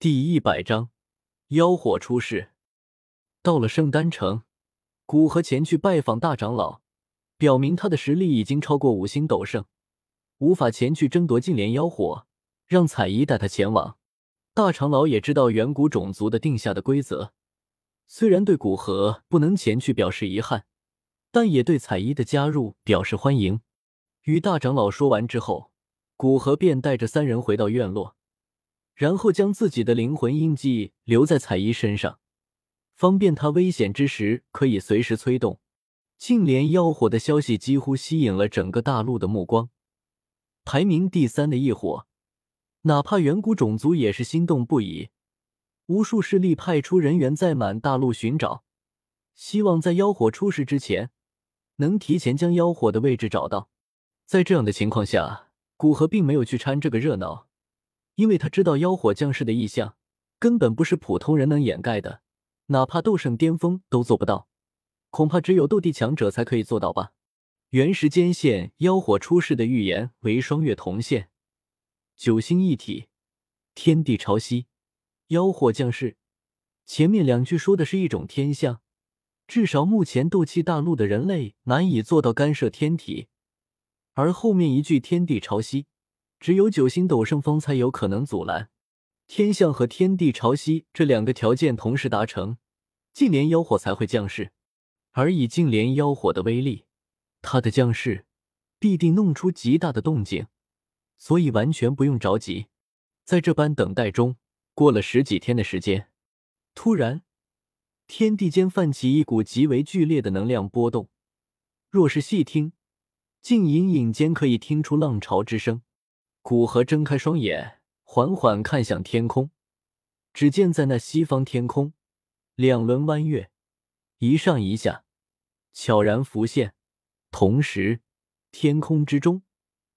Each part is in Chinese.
第一百章，妖火出世。到了圣丹城，古河前去拜访大长老，表明他的实力已经超过五星斗圣，无法前去争夺净莲妖火，让彩衣带他前往。大长老也知道远古种族的定下的规则，虽然对古河不能前去表示遗憾，但也对彩衣的加入表示欢迎。与大长老说完之后，古河便带着三人回到院落。然后将自己的灵魂印记留在彩衣身上，方便他危险之时可以随时催动。净莲妖火的消息几乎吸引了整个大陆的目光。排名第三的异火，哪怕远古种族也是心动不已。无数势力派出人员在满大陆寻找，希望在妖火出世之前，能提前将妖火的位置找到。在这样的情况下，古河并没有去掺这个热闹。因为他知道妖火降世的异象，根本不是普通人能掩盖的，哪怕斗圣巅峰都做不到，恐怕只有斗帝强者才可以做到吧。原时间线妖火出世的预言为双月同现，九星一体，天地潮汐，妖火降世。前面两句说的是一种天象，至少目前斗气大陆的人类难以做到干涉天体，而后面一句天地潮汐。只有九星斗圣峰才有可能阻拦天象和天地潮汐这两个条件同时达成，净莲妖火才会降世。而以净莲妖火的威力，它的降世必定弄出极大的动静，所以完全不用着急。在这般等待中，过了十几天的时间，突然天地间泛起一股极为剧烈的能量波动，若是细听，竟隐隐间可以听出浪潮之声。古河睁开双眼，缓缓看向天空。只见在那西方天空，两轮弯月一上一下，悄然浮现。同时，天空之中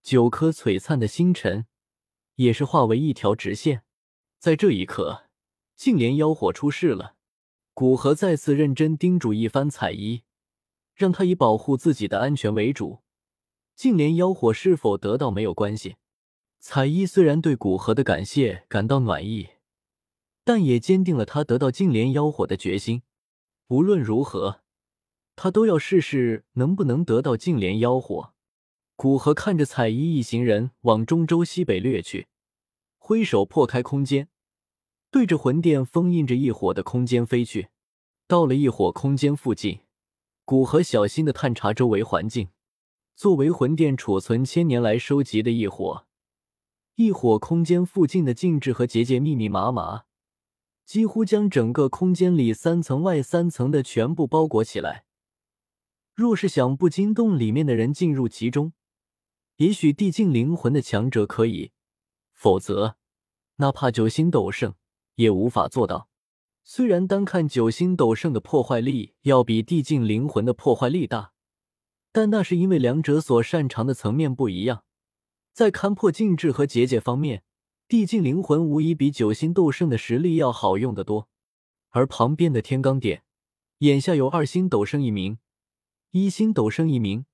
九颗璀璨的星辰也是化为一条直线。在这一刻，净莲妖火出世了。古河再次认真叮嘱一番彩衣，让他以保护自己的安全为主。净莲妖火是否得到没有关系。彩衣虽然对古河的感谢感到暖意，但也坚定了他得到净莲妖火的决心。无论如何，他都要试试能不能得到净莲妖火。古河看着彩衣一行人往中州西北掠去，挥手破开空间，对着魂殿封印着异火的空间飞去。到了异火空间附近，古河小心的探查周围环境。作为魂殿储存千年来收集的异火。异火空间附近的禁制和结界密密麻麻，几乎将整个空间里三层外三层的全部包裹起来。若是想不惊动里面的人进入其中，也许地境灵魂的强者可以，否则哪怕九星斗圣也无法做到。虽然单看九星斗圣的破坏力要比地境灵魂的破坏力大，但那是因为两者所擅长的层面不一样。在勘破禁制和结界方面，地境灵魂无疑比九星斗圣的实力要好用得多。而旁边的天罡殿，眼下有二星斗圣一名，一星斗圣一名，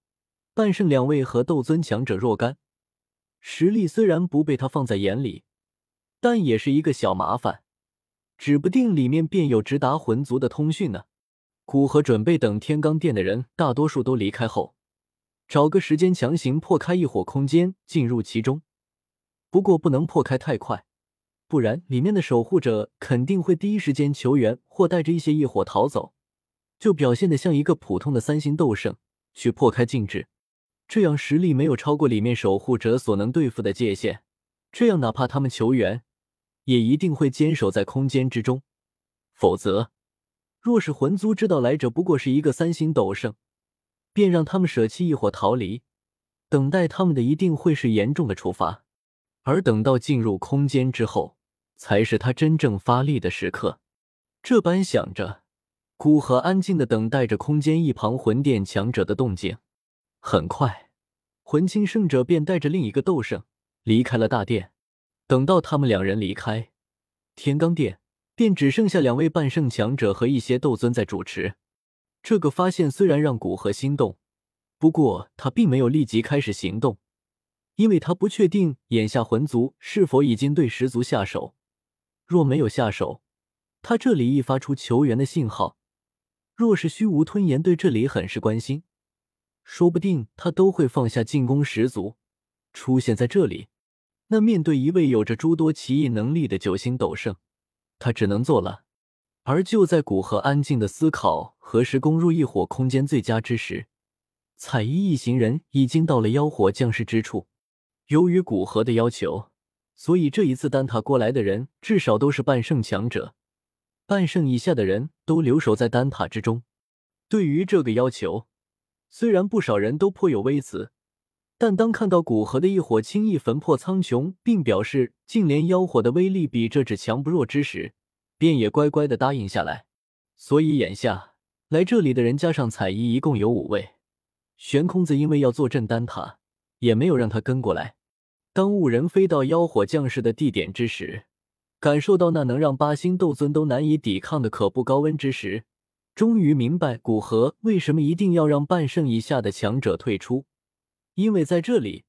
半圣两位和斗尊强者若干，实力虽然不被他放在眼里，但也是一个小麻烦，指不定里面便有直达魂族的通讯呢。古河准备等天罡殿的人大多数都离开后。找个时间强行破开异火空间，进入其中。不过不能破开太快，不然里面的守护者肯定会第一时间求援或带着一些异火逃走，就表现的像一个普通的三星斗圣去破开禁制，这样实力没有超过里面守护者所能对付的界限。这样哪怕他们求援，也一定会坚守在空间之中。否则，若是魂族知道来者不过是一个三星斗圣，便让他们舍弃一伙逃离，等待他们的一定会是严重的处罚。而等到进入空间之后，才是他真正发力的时刻。这般想着，古河安静的等待着空间一旁魂殿强者的动静。很快，魂清圣者便带着另一个斗圣离开了大殿。等到他们两人离开，天罡殿便只剩下两位半圣强者和一些斗尊在主持。这个发现虽然让古河心动，不过他并没有立即开始行动，因为他不确定眼下魂族是否已经对十族下手。若没有下手，他这里一发出求援的信号，若是虚无吞炎对这里很是关心，说不定他都会放下进攻十足，出现在这里。那面对一位有着诸多奇异能力的九星斗圣，他只能做了。而就在古河安静的思考何时攻入异火空间最佳之时，彩衣一行人已经到了妖火降世之处。由于古河的要求，所以这一次丹塔过来的人至少都是半圣强者，半圣以下的人都留守在丹塔之中。对于这个要求，虽然不少人都颇有微词。但当看到古河的一火轻易焚破苍穹，并表示竟连妖火的威力比这只强不弱之时，便也乖乖的答应下来。所以眼下来这里的人加上彩衣，一共有五位。悬空子因为要坐镇丹塔，也没有让他跟过来。当五人飞到妖火降世的地点之时，感受到那能让八星斗尊都难以抵抗的可怖高温之时，终于明白古河为什么一定要让半圣以下的强者退出。因为在这里，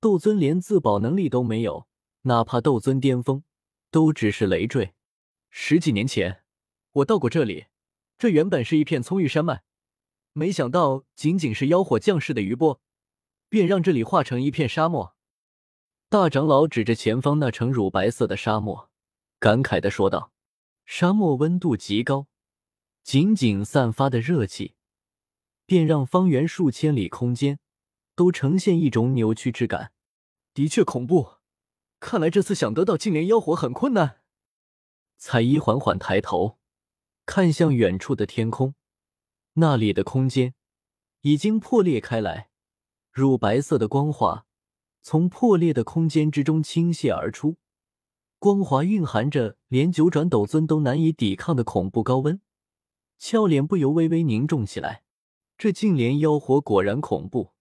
斗尊连自保能力都没有，哪怕斗尊巅峰，都只是累赘。十几年前，我到过这里，这原本是一片葱郁山脉，没想到仅仅是妖火降世的余波，便让这里化成一片沙漠。大长老指着前方那层乳白色的沙漠，感慨的说道：“沙漠温度极高，仅仅散发的热气，便让方圆数千里空间。”都呈现一种扭曲之感，的确恐怖。看来这次想得到净莲妖火很困难。彩衣缓缓抬头，看向远处的天空，那里的空间已经破裂开来，乳白色的光华从破裂的空间之中倾泻而出，光华蕴含着连九转斗尊都难以抵抗的恐怖高温，俏脸不由微微凝重起来。这净莲妖火果然恐怖。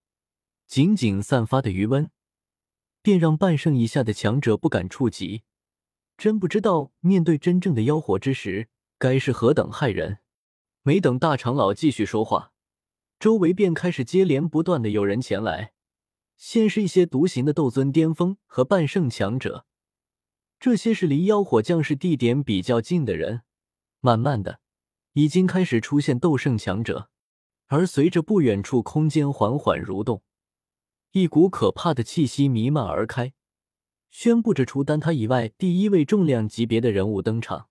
仅仅散发的余温，便让半圣以下的强者不敢触及。真不知道面对真正的妖火之时，该是何等骇人。没等大长老继续说话，周围便开始接连不断的有人前来。先是一些独行的斗尊巅峰和半圣强者，这些是离妖火降世地点比较近的人。慢慢的，已经开始出现斗圣强者，而随着不远处空间缓缓蠕动。一股可怕的气息弥漫而开，宣布着除丹他以外第一位重量级别的人物登场。